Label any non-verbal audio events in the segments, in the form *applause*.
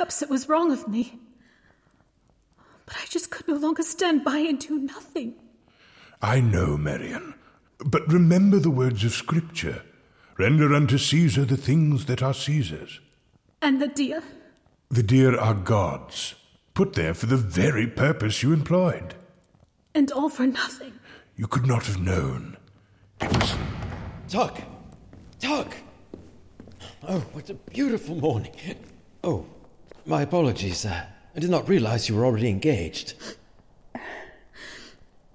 Perhaps it was wrong of me. But I just could no longer stand by and do nothing. I know, Marian. But remember the words of Scripture Render unto Caesar the things that are Caesar's. And the deer? The deer are God's, put there for the very purpose you employed. And all for nothing. You could not have known. It was. Tuck! Tuck! Oh, what a beautiful morning. Oh, my apologies. Uh, I did not realize you were already engaged.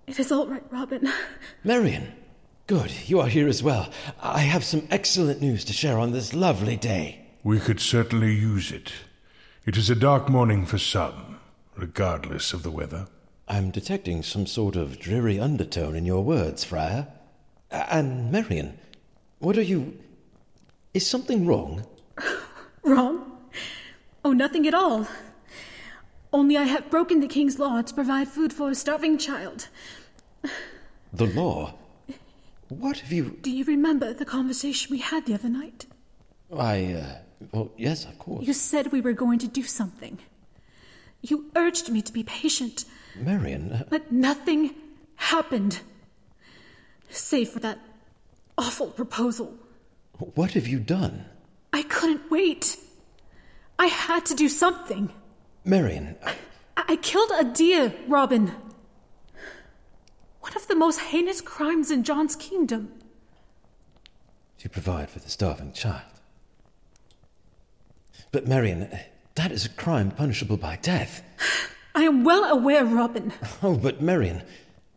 It is all right, Robin. Marian, good, you are here as well. I have some excellent news to share on this lovely day. We could certainly use it. It is a dark morning for some, regardless of the weather. I'm detecting some sort of dreary undertone in your words, Friar. And, Marian, what are you. Is something wrong? Wrong? Nothing at all. Only I have broken the king's law to provide food for a starving child. The law? What have you. Do you remember the conversation we had the other night? I, uh. Well, yes, of course. You said we were going to do something. You urged me to be patient. Marian. Uh... But nothing happened. Save for that awful proposal. What have you done? I couldn't wait. I had to do something. Marian. Uh, I, I killed a deer, Robin. One of the most heinous crimes in John's kingdom. To provide for the starving child. But, Marian, uh, that is a crime punishable by death. I am well aware, Robin. Oh, but, Marian,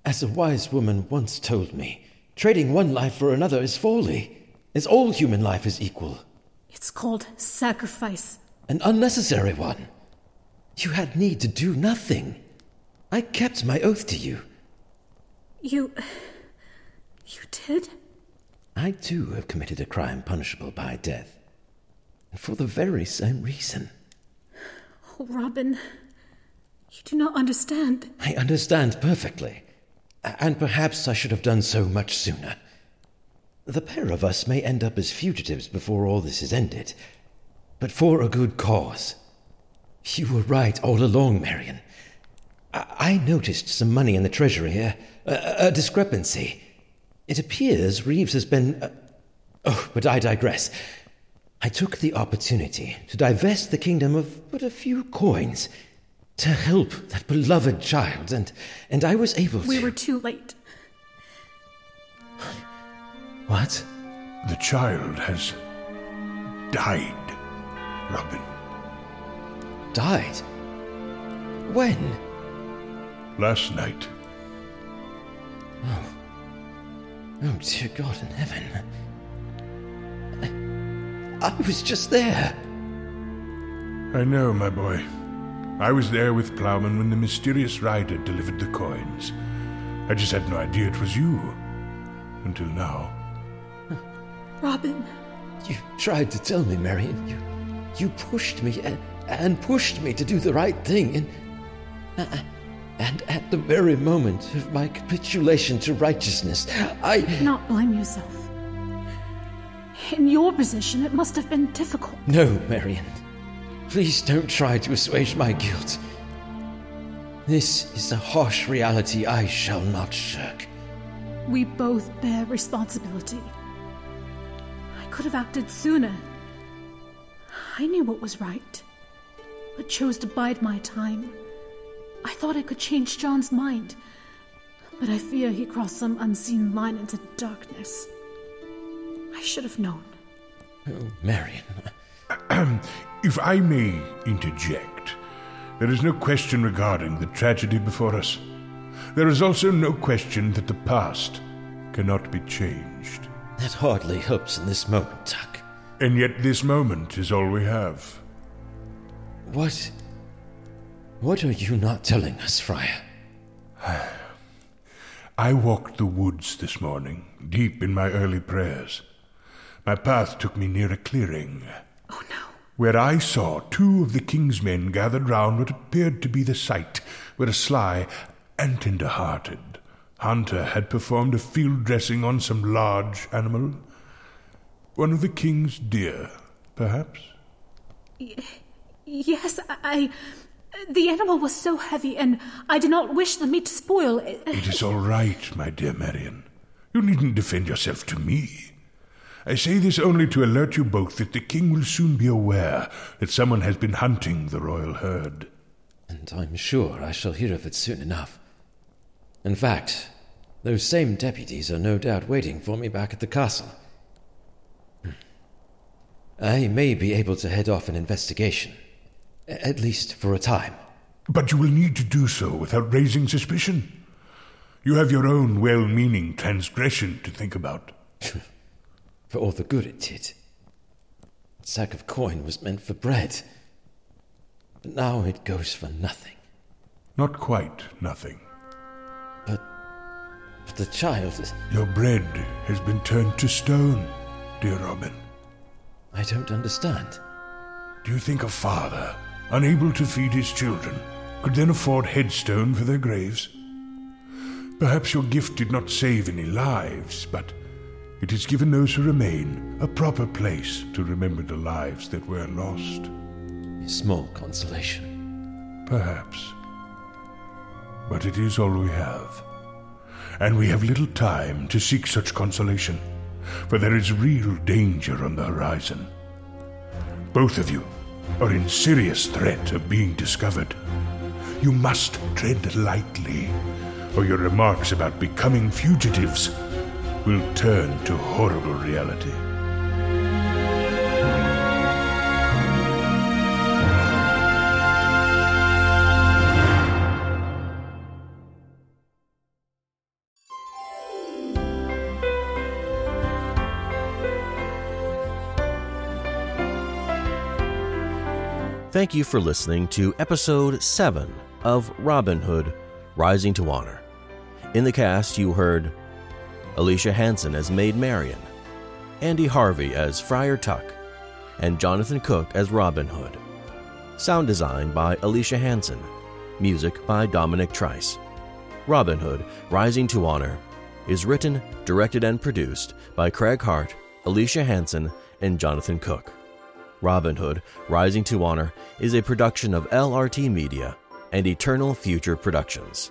as a wise woman once told me, trading one life for another is folly, as all human life is equal. It's called sacrifice. An unnecessary one. You had need to do nothing. I kept my oath to you. You. You did? I too have committed a crime punishable by death. And for the very same reason. Oh, Robin. You do not understand. I understand perfectly. And perhaps I should have done so much sooner. The pair of us may end up as fugitives before all this is ended, but for a good cause. You were right all along, Marian. I, I noticed some money in the treasury here, a, a discrepancy. It appears Reeves has been. Uh, oh, but I digress. I took the opportunity to divest the kingdom of but a few coins to help that beloved child, and, and I was able to. We were too late. What? The child has died, Robin. Died? When? Last night. Oh. Oh, dear God in heaven. I, I was just there. I know, my boy. I was there with Plowman when the mysterious rider delivered the coins. I just had no idea it was you. Until now. Robin. You tried to tell me, Marian. You, you pushed me and, and pushed me to do the right thing, and, uh, and at the very moment of my capitulation to righteousness, I. You cannot blame yourself. In your position, it must have been difficult. No, Marian. Please don't try to assuage my guilt. This is a harsh reality I shall not shirk. We both bear responsibility. I could have acted sooner. I knew what was right, but chose to bide my time. I thought I could change John's mind, but I fear he crossed some unseen line into darkness. I should have known. Oh, Marian. *clears throat* if I may interject, there is no question regarding the tragedy before us. There is also no question that the past cannot be changed. That hardly helps in this moment, Tuck. And yet, this moment is all we have. What. What are you not telling us, Friar? *sighs* I walked the woods this morning, deep in my early prayers. My path took me near a clearing. Oh no. Where I saw two of the king's men gathered round what appeared to be the site where a sly and tender hearted hunter had performed a field dressing on some large animal. One of the king's deer, perhaps? Y- Yes, I. The animal was so heavy, and I did not wish the meat to spoil. *laughs* It is all right, my dear Marian. You needn't defend yourself to me. I say this only to alert you both that the king will soon be aware that someone has been hunting the royal herd. And I'm sure I shall hear of it soon enough. In fact, those same deputies are no doubt waiting for me back at the castle. I may be able to head off an investigation, at least for a time. But you will need to do so without raising suspicion. You have your own well meaning transgression to think about. *laughs* for all the good it did. That sack of coin was meant for bread. But now it goes for nothing. Not quite nothing. But. But the child is. Your bread has been turned to stone, dear Robin. I don't understand. Do you think a father, unable to feed his children, could then afford headstone for their graves? Perhaps your gift did not save any lives, but it has given those who remain a proper place to remember the lives that were lost. A small consolation. Perhaps. But it is all we have. And we have little time to seek such consolation, for there is real danger on the horizon. Both of you are in serious threat of being discovered. You must tread lightly or your remarks about becoming fugitives will turn to horrible reality. Thank you for listening to episode 7 of Robin Hood Rising to Honor. In the cast, you heard Alicia Hansen as Maid Marian, Andy Harvey as Friar Tuck, and Jonathan Cooke as Robin Hood. Sound design by Alicia Hansen. Music by Dominic Treis. Robin Hood Rising to Honor is written, directed, and produced by Craig Hart, Alicia Hansen, and Jonathan Cooke. Robin Hood Rising to Honor is a production of LRT Media and Eternal Future Productions.